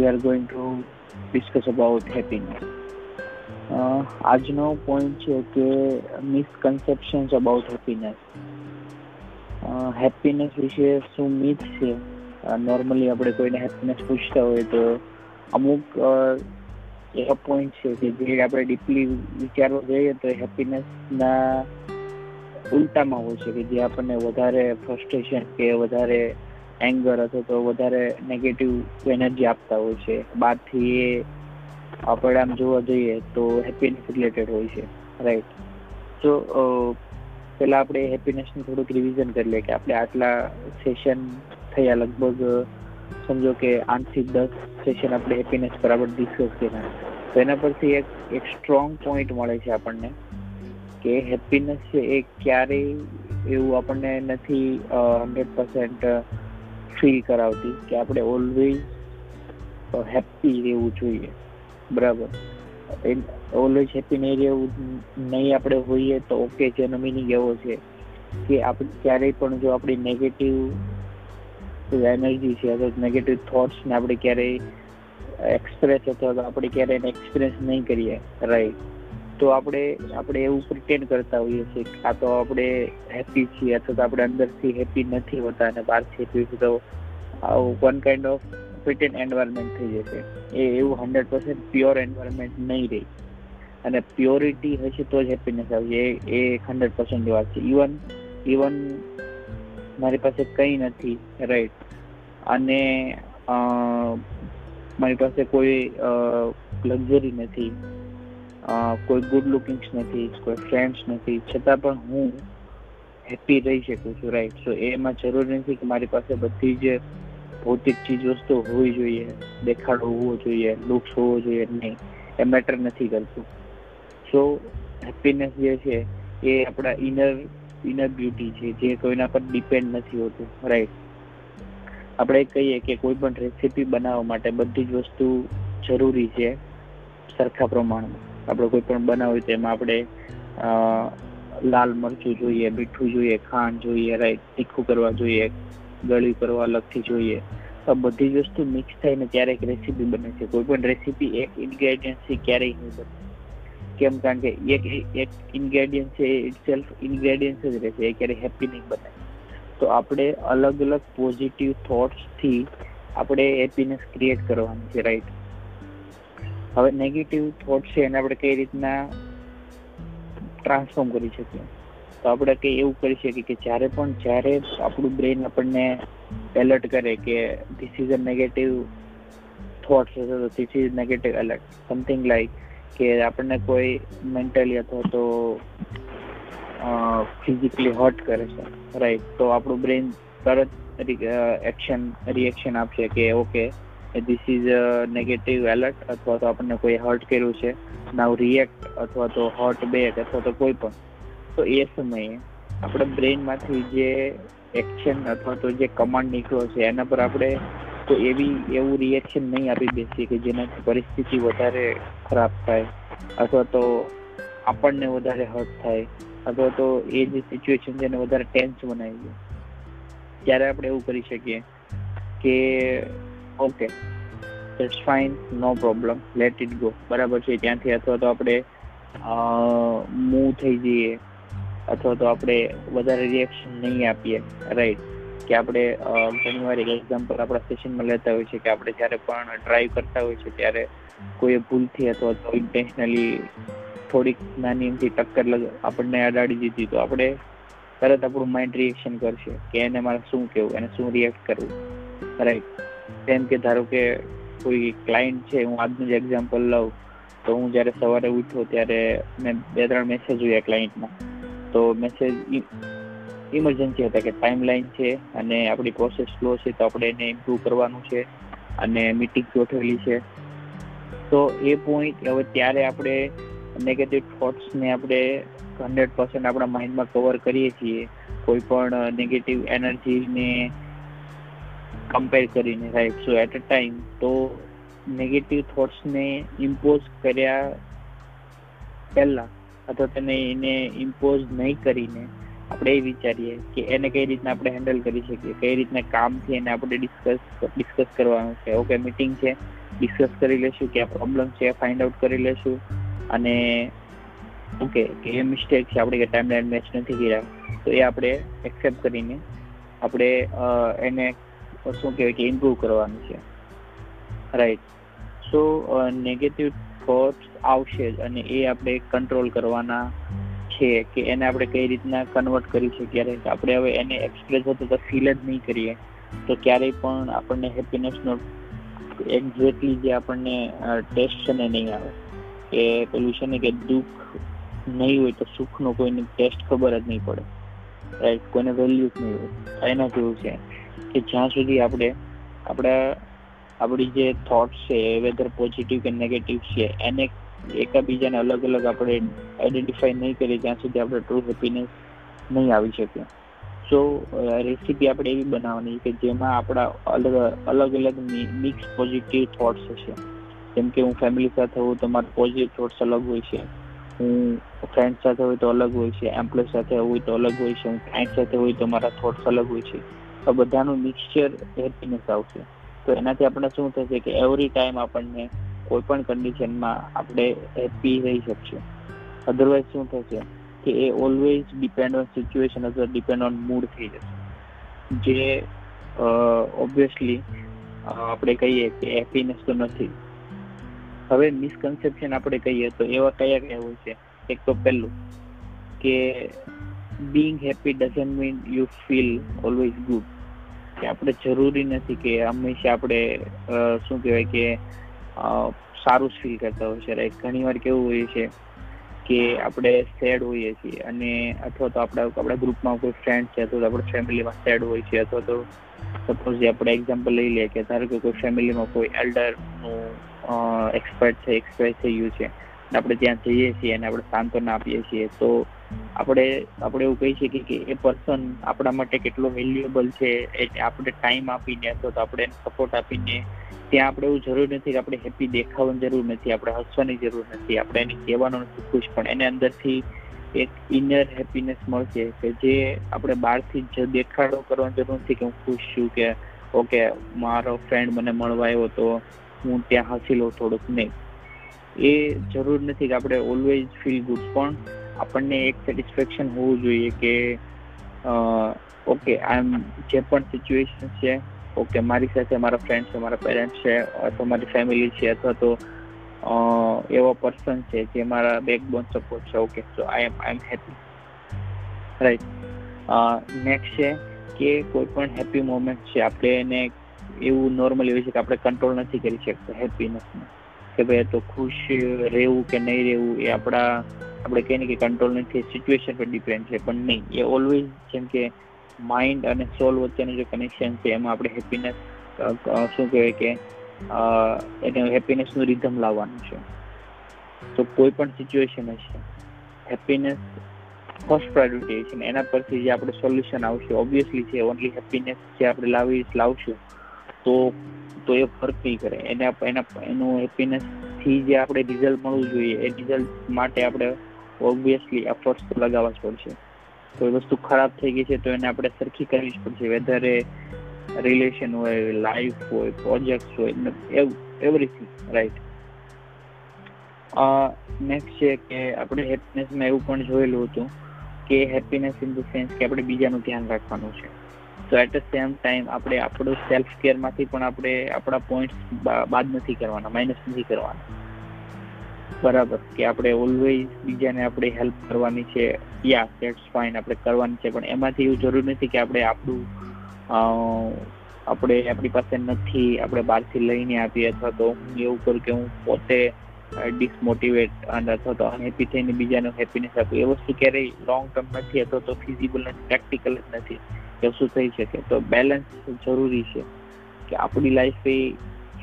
we are going to discuss about. Uh, આજનો point છે કે મિસકન્સેપ્શન્સ અબાઉટ હેપીનેસ હેપીનેસ વિશે શું મિથ છે નોર્મલી આપણે કોઈને હેપીનેસ પૂછતા હોય તો અમુક એવા પોઈન્ટ છે કે જે આપણે ડીપલી વિચારવા જઈએ તો હેપીનેસના ઉલટામાં હોય છે કે જે આપણને વધારે ફ્રસ્ટ્રેશન કે વધારે એંગર અથવા તો વધારે નેગેટિવ એનર્જી આપતા હોય છે. બહારથી એ આપણે આમ જોવા જઈએ તો હેપીનેસ રિલેટેડ હોય છે. રાઈટ તો પહેલાં આપણે હેપીનેસનું થોડુંક રિવિઝન કરી લઈએ કે આપણે આટલા સેશન થયા લગભગ, સમજો કે આઠથી દસ સેશન આપણે હેપીનેસ બરાબર ડિસ્કસ કર્યા. તો એના પરથી એક એક સ્ટ્રોંગ પોઈન્ટ મળે છે આપણને કે હેપીનેસ છે એ ક્યારેય એવું આપણને નથી હંડ્રેડ પર્સન્ટ ફીલ કરાવતી કે આપણે ઓલવેઝ હેપી રહેવું જોઈએ. બરાબર? ઓલવેઝ હેપી નહીં રહેવું, નહીં આપણે હોઈએ તો ઓકે છે મિનિંગ એવો છે કે આપણે ક્યારેય પણ જો આપણી નેગેટિવ એનર્જી છે, અથવા નેગેટિવ થોટ્સને આપણે ક્યારેય એક્સપ્રેસ અથવા તો આપણે ક્યારેય એક્સપ્રેસ નહીં કરીએ રાઈટ તો આપણે આપણે એવું પ્રિટેન્ડ કરતા હોઈએ છીએ આ તો આપણે હેપી છીએ, અથવા તો આપણે અંદરથી હેપી નથી હોતા અને બહારથી હેપી તો આવું one kind of pretend environment થઈ જશે. એ એવું હંડ્રેડ પર્સન્ટ પ્યોર એન્વાયરમેન્ટ નહીં રહે. અને પ્યોરિટી હશે તો જ હેપીનેસ આવશે એ એ હંડ્રેડ પર્સન્ટ વાત છે. ઇવન ઇવન મારી પાસે કંઈ નથી રાઈટ અને મારી પાસે કોઈ લક્ઝરી નથી. કોઈ ગુડ લુકિંગ્સ નથી, કોઈ ફ્રેન્ડ્સ નથી. છતાં પણ હું હેપી રહી શકું છું રાઈટ સો એમાં જરૂરી નથી કે મારી પાસે બધી જ ભૌતિક ચીજ વસ્તુ હોવી જોઈએ, દેખાડો હોવો જોઈએ લુક્સ હોવો જોઈએ, નહીં. એ મેટર નથી કરતું. સો હેપીનેસ જે છે, એ આપણા ઇનર ઇનર બ્યુટી છે, જે કોઈના પર ડિપેન્ડ નથી હોતું રાઈટ આપણે કહીએ કે કોઈ પણ રેસીપી બનાવવા માટે બધી જ વસ્તુ જરૂરી છે સરખા પ્રમાણમાં. આપણે કોઈ પણ બનાવ્યું તેમાં આપણે લાલ મરચું જોઈએ, મીઠું જોઈએ, ખાંડ જોઈએ, રાઈટ, તીખું કરવા જોઈએ, ગળ્યું કરવા અલગથી જોઈએ. તો બધી જ વસ્તુ મિક્સ થઈને ત્યારે એક રેસીપી બને છે. કોઈ પણ રેસીપી એક ઇન્ગ્રેડિયન્ટથી ક્યારેય નહીં બને. કેમ કારણ કે એક એક ઇન્ગ્રેડિયન્ટ છે ઇટ સેલ્ફ ઇન્ગ્રેડિયન્ટ જ રહેશે, એ ક્યારેય હેપી નહીં બને. તો આપણે અલગ અલગ પોઝિટિવ થોટ્સથી આપણે હેપીનેસ ક્રિએટ કરવાની છે રાઈટ હવે નેગેટિવ થોટ છે એને આપણે કઈ રીતના ટ્રાન્સફોર્મ કરી શકીએ? તો આપણે કંઈ એવું કરી શકીએ કે જ્યારે પણ, જ્યારે આપણું બ્રેન આપણને એલર્ટ કરે કે this is a negative thoughts તો this is negative alert something like કે આપણને કોઈ મેન્ટલી અથવા તો ફિઝિકલી હર્ટ કરે છે. રાઈટ તો આપણું બ્રેઇન તરત એક્શન રિએક્શન આપશે કે okay this is a negative alert અથવા તો આપણને કોઈ હર્ટ કર્યું છે નાવ રિએક્ટ અથવા તો હર્ટ બેક અથવા તો કોઈ પણ. તો એ સમયે આપણે બ્રેનમાંથી જે એક્શન અથવા તો જે કમાન્ડ નીકળ્યો છે, એના પર આપણે તો એવી, એવું રિએક્શન નહીં આપી બેસીએ કે જેનાથી પરિસ્થિતિ વધારે ખરાબ થાય અથવા તો આપણને વધારે હર્ટ થાય અથવા તો એ જે સિચ્યુએશન છે એને વધારે ટેન્સ બનાવી દે. ત્યારે આપણે એવું કરી શકીએ કે okay it's fine no problem let it go બરાબર છે. ત્યાંથી અથવા તો આપણે મૂવ થઈ જઈએ. અથવા તો આપણે વધારે રિએક્શન નહીં આપીએ. રાઈટ કે આપણે ઘણી વાર એક એક્ઝામ્પલ આપણા સેશનમાં લેતા હોય છે કે આપણે જ્યારે પણ ડ્રાઈવ કરતા હોય છે ત્યારે કોઈ ભૂલથી અથવા તો ઇન્ટેન્શનલી થોડીક નાની એમથી ટક્કર આપણને અડાડી દીધી તો આપણે તરત આપણું માઇન્ડ રિએક્શન કરશે કે એને મારે શું કહેવું એને શું રિએક્ટ કરવું? રાઈટ જેમ કે ધારો કે કોઈ ક્લાયન્ટ છે, હું આજનું જ એક્ઝામ્પલ લઉં, તો હું જ્યારે સવારે ઉઠ્યો ત્યારે મેં બે ત્રણ મેસેજ જોયા ક્લાયન્ટના તો મેસેજ ઇમરજન્સી હતા કે ટાઈમ લાઈન છે અને આપણી પ્રોસેસ સ્લો છે, તો આપણે એને ઇમ્પ્રૂવ કરવાનું છે અને મિટિંગ ગોઠવેલી છે. તો એ પોઈન્ટ હવે ત્યારે આપણે નેગેટિવ થોટ્સને આપણે હંડ્રેડ પર્સન્ટ આપણા માઇન્ડમાં કવર કરીએ છીએ. કોઈ પણ નેગેટિવ એનર્જીને કમ્પેર કરીને right so at a time તો નેગેટિવ થોટ્સને ઇમ્પોઝ કર્યા પહેલાં, અથવા તેને એને ઇમ્પોઝ નહીં કરીને, આપણે એ વિચારીએ કે એને કઈ રીતના આપણે હેન્ડલ કરી શકીએ, કઈ રીતના કામથી એને આપણે ડિસ્કસ ડિસ્કસ કરવાનું છે. ઓકે મીટિંગ છે ડિસ્કસ કરી લેશું, કે આ પ્રોબ્લેમ છે ફાઇન્ડ આઉટ કરી લેશું, અને ઓકે, કે એ મિસ્ટેક છે આપણે કે ટાઈમલાઈન મેચ નથી કર્યા, તો એ આપણે એક્સેપ્ટ કરીને આપણે એને શું કહેવાય કે ઇમ્પ્રૂવ કરવાનું છે. રાઈટ સો નેગેટિવ થોટ્સ આવશે જ અને એ આપણે કંટ્રોલ કરવાના છે કે એને આપણે કઈ રીતના કન્વર્ટ કરી શકીએ. આપણે હવે એને એક્સપ્રેસ હોતો તો ફીલ જ નહીં કરીએ. તો ક્યારેય પણ આપણને હેપીનેસનો એક્ઝેક્ટલી જે આપણને ટેસ્ટ છે ને નહીં આવે. કે પેલું છે ને કે દુઃખ નહીં હોય તો સુખનો કોઈને ટેસ્ટ ખબર જ નહીં પડે. રાઈટ કોઈને વેલ્યુ જ નહીં હોય. એના જેવું છે. કે જ્યાં સુધી આપણે, આપણા, આપણી જે થોટ્સ છે વેધર પોઝિટિવ કે નેગેટિવ છે, એને એકાબીજાને અલગ અલગ આપણે આઈડેન્ટિફાઈ નહીં કરીએ, ત્યાં સુધી આપણે ટ્રુ હેપીનેસ નહીં આવી શકે સો રેસીપી આપણે એવી બનાવવાની કે જેમાં આપણા અલગ અલગ અલગ મિક્સ પોઝિટિવ થોટ્સ હશે. જેમ કે હું ફેમિલી સાથે હોઉં તો મારા પોઝિટિવ થોટ્સ અલગ હોય છે. હું ફ્રેન્ડ સાથે હોય તો અલગ હોય છે. એમ્પ્લોય સાથે હોય તો અલગ હોય છે. હું ક્લાયન્ટ સાથે હોય તો મારા થોટ્સ અલગ હોય છે. તો બધાનું મિક્સચર હેપીનેસ આવશે. તો એનાથી આપણે શું થશે કે એવરી ટાઈમ આપણને કોઈ પણ કન્ડિશનમાં આપણે હેપી રહી શકશું. અધરવાઇઝ શું થશે કે એ ઓલવેઝ ડિપેન્ડ ઓન સિચ્યુએશન અથવા ડિપેન્ડ ઓન મૂડ થઈ જશે. જે ઓબ્વિયસલી આપણે કહીએ કે હેપીનેસ તો નથી. હવે મિસકન્સેપ્શન આપણે કહીએ તો એવા કયા કયા હોય છે? એક તો પહેલું કે being happy doesn't mean you feel always good કે આપણે જરૂરી નથી કે હંમેશા આપણે શું કહેવાય કે સારું જ ફીલ કરતા હોય છે રાઈટ ઘણી વાર કેવું હોય છે કે આપણે સેડ હોઈએ છીએ અને અથવા તો આપણા આપણા ગ્રુપમાં કોઈ ફ્રેન્ડ છે, અથવા તો આપણે ફેમિલીમાં સેડ હોય છે, અથવા તો સપોઝ આપણે એક્ઝામ્પલ લઈ લઈએ કે ધારો કે કોઈ ફેમિલીમાં કોઈ એલ્ડરનું એક્સપર્ટ છે એક્સપાયર થઈ ગયું છે આપણે ત્યાં જઈએ છીએ અને આપણે સાંત્વના આપીએ છીએ, તો આપણે આપણે એવું કહી શકીએ કે એ પર્સન આપણા માટે કેટલો વેલ્યુએબલ છે, એ આપણે ટાઈમ આપીને અથવા તો આપણે સપોર્ટ આપીને ત્યાં આપણે એવું જરૂર નથી કે આપણે હેપી દેખાવાની જરૂર નથી, આપણે હસવાની જરૂર નથી, આપણે એને કહેવાનું નથી ખુશ, પણ એને અંદરથી એક ઇનર હેપીનેસ મળશે કે જે આપણે બહારથી જ દેખાડો કરવાની જરૂર નથી કે હું ખુશ છું કે ઓકે મારો ફ્રેન્ડ મને મળવા આવ્યો તો હું ત્યાં હસી લઉં થોડુંક. નહીં. એ જરૂર નથી કે આપણે ઓલવેઝ ફીલ ગુડ પણ આપણને એક સેટિસ્ફેક્શન હોવું જોઈએ કે ઓકે આઈ એમ જે પણ સિચ્યુએશન છે ઓકે મારી સાથે મારા ફ્રેન્ડ છે, મારા પેરેન્ટ્સ છે, અથવા મારી ફેમિલી છે, અથવા તો એવો પર્સન છે જે મારા બેકબોન સપોર્ટ છે okay so I am I am happy right next છે કે કોઈ પણ હેપી મોમેન્ટ છે, આપણે એને એવું નોર્મલી હોય છે કે આપણે કંટ્રોલ નથી કરી શકતા હેપીનેસને કે ભાઈ તો ખુશ રહેવું કે નહીં રહેવું એ આપણા આપણે કહીએ કે કંટ્રોલ નથી સિચ્યુએશન પર ડિપેન્ડ છે, પણ નહીં. એ ઓલવેઝ જેમ કે માઇન્ડ અને સોલ વચ્ચેનું જે કનેક્શન છે, એમાં આપણે હેપીનેસ શું કહેવાય કે એને હેપીનેસનું રિધમ લાવવાનું છે. તો કોઈ પણ સિચ્યુએશન હશે હેપીનેસ ફર્સ્ટ પ્રાયોરિટી છે એના પરથી જે આપણે સોલ્યુશન આવશે ઓબ્વિયસલી છે ઓનલી હેપીનેસ જે આપણે લાવી, લાવશું, તો તો એ ફર્ક નહીં કરે. એને, એના, એનું હેપીનેસથી જે આપણે રિઝલ્ટ મળવું જોઈએ, એ રિઝલ્ટ માટે આપણે ઓબ્વિયસલી એફર્ટ્સ તો લગાવવા જ પડશે. કોઈ વસ્તુ ખરાબ થઈ ગઈ છે તો એને આપણે સરખી કરવી જ પડશે. વેધર એ રિલેશન હોય લાઈફ હોય પ્રોજેક્ટ હોય એવરીથિંગ રાઈટ નેક્સ્ટ છે કે આપણે હેપીનેસમાં એવું પણ જોયેલું હતું કે હેપીનેસ ઇન ધ સેન્સ કે આપણે બીજાનું ધ્યાન રાખવાનું છે. તો એટ ધ સેમ ટાઈમ આપણે આપણું સેલ્ફ કેરમાંથી પણ આપણે આપણા પોઈન્ટ્સ બાદ નથી કરવાના માઇનસ નથી કરવાના. બરાબર, કે આપણે ઓલવેઝ બીજાને આપણે હેલ્પ કરવાની છે યા દેટ્સ ફાઇન આપણે કરવાની છે, પણ એમાંથી એવું જરૂર નથી કે આપણે આપણું આપણે આપણી પાસે નથી, આપણે બહારથી લઈને આપીએ અથવા તો હું એવું કરું કે હું પોતે ડિસમોટિવેટ અને અથવા તો અનહેપી થઈને બીજાને હેપીનેસ આપું. એ વસ્તુ ક્યારેય લોંગ ટર્મ નથી, અથવા તો ફિઝિબલ નથી પ્રેક્ટિકલ જ નથી, કે શું થઈ શકે. તો બેલેન્સ જરૂરી છે, કે આપણી લાઈફ એ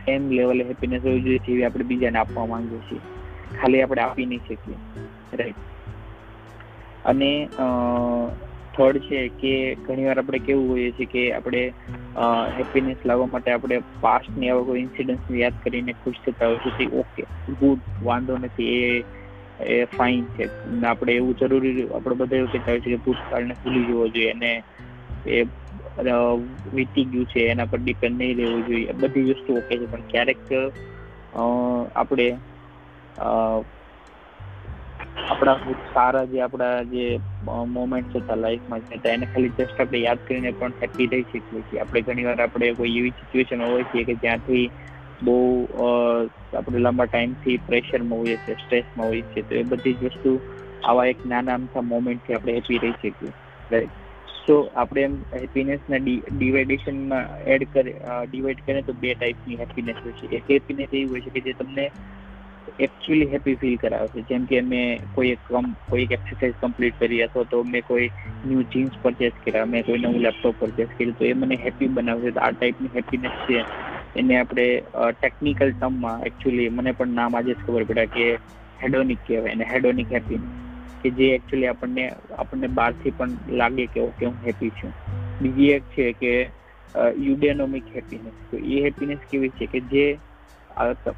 સેમ લેવલે હેપીનેસ હોવી જોઈએ જેવી આપણે બીજાને આપવા માંગીએ છીએ. ખાલી આપણે આપી નહીં શકીએ. રાઈટ અને થર્ડ છે કે ઘણીવાર આપણે કેવું હોઈએ છીએ કે આપણે હેપીનેસ લાવવા માટે આપણે પાસ્ટની આવા કોઈ ઇન્સિડન્સ યાદ કરીને ખુશ થતા હોય છે ઓકે ગુડ વાંધો નથી, એ એ ફાઇન છે. આપણે એવું જરૂરી આપણે બધા એવું કહેતા હોય છે કે ભૂતકાળને ભૂલી જવો જોઈએ અને એ વીતી ગયું છે, એના પર ડિપેન્ડ નહીં રહેવું જોઈએ. બધી વસ્તુ ઓકે છે, પણ ક્યારેક આપણે આપણા સારા જે આપણા જે મોમેન્ટ્સ હતા લાઈફમાં છે એને ખાલી જસ્ટ આપણે યાદ કરીને પણ હેપી રહી શકીએ છીએ. આપણે ઘણીવાર આપણે કોઈ એવી સિચ્યુએશન હોય છે કે જ્યાંથી બહુ આપણે લાંબા ટાઈમથી પ્રેશરમાં હોઈએ છીએ સ્ટ્રેસમાં હોઈએ છીએ, તો એ બધી જ વસ્તુ આવા એક નાના અમથા મોમેન્ટથી આપણે હેપી રહી શકીએ. રાઈટ સો આપણે એમ હેપીનેસના ડિવાઇડેશનમાં એડ કરે ડિવાઈડ કરીએ તો બે ટાઈપની હેપીનેસ હોય છે. એક હેપીનેસ એવી હોય છે કે જે તમને એકચ્યુઅલી હેપી ફીલ કરાવે છે જેમ કે મેં કોઈ એક કમ કોઈ એક એક્સરસાઇઝ કમ્પ્લીટ કરી અથવા તો મેં કોઈ ન્યૂ જીન્સ પરચેસ કર્યા મેં કોઈ નવું લેપટોપ પરચેસ કર્યું તો એ મને હેપી બનાવે છે તો આ ટાઈપની હેપીનેસ છે એને આપણે ટેકનિકલ ટર્મમાં એકચ્યુઅલી મને પણ નામ આજે જ ખબર પડ્યા કે હેડોનિક કહેવાય અને હેડોનિક હેપીનેસ કે જે એકચ્યુઅલી આપણને આપણને બહારથી પણ લાગે કે ઓકે હું હેપી છું બીજી એક છે કે યુડેનોમિક હેપીનેસ તો એ હેપીનેસ કેવી છે કે જે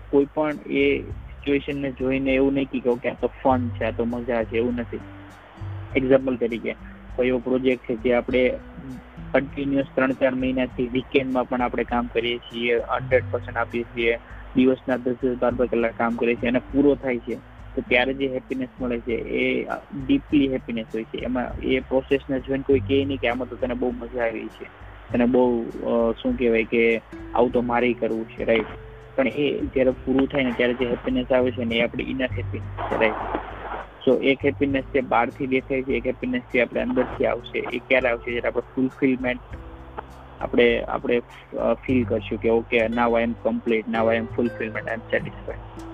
કોઈ પણ એ સિચ્યુએશનને જોઈને એવું નહીં કે ઓકે, આ તો ફન છે, આ તો મજા છે, એવું નથી. એક્ઝામ્પલ તરીકે, કોઈ એવો પ્રોજેક્ટ છે જે આપણે કન્ટિન્યુઅસ ત્રણ ચાર મહિનાથી વીકેન્ડમાં પણ આપણે કામ કરીએ છીએ હંડ્રેડ પર્સન્ટ આપીએ છીએ, દિવસના દસ દસ બાર બાર કલાક કામ કરીએ છીએ અને પૂરો થાય છે, તો ત્યારે જે હેપીનેસ મળે છે એ ડીપલી હેપીનેસ હોય છે. એમાં એ પ્રોસેસને જોઈને કોઈ કહે નહીં કે આમાં તો તને બહુ મજા આવી છે. તને બહુ શું કહેવાય કે, આવું તો મારે કરવું છે રાઈટ પણ એ જ્યારે પૂરું થાય ને ત્યારે જે હેપીનેસ આવે છે ને એ આપણી ઇનર હેપીનેસ કહેવાય સો એક હેપીનેસ જે બહારથી દેખાય છે, એક હેપીનેસ જે આપણે અંદરથી આવશે, એ ક્યારે આવશે? જ્યારે આપણે ફૂલફિલમેન્ટ આપણે આપણે ફીલ કરશું કે okay now I am complete now I am fulfilment I am satisfied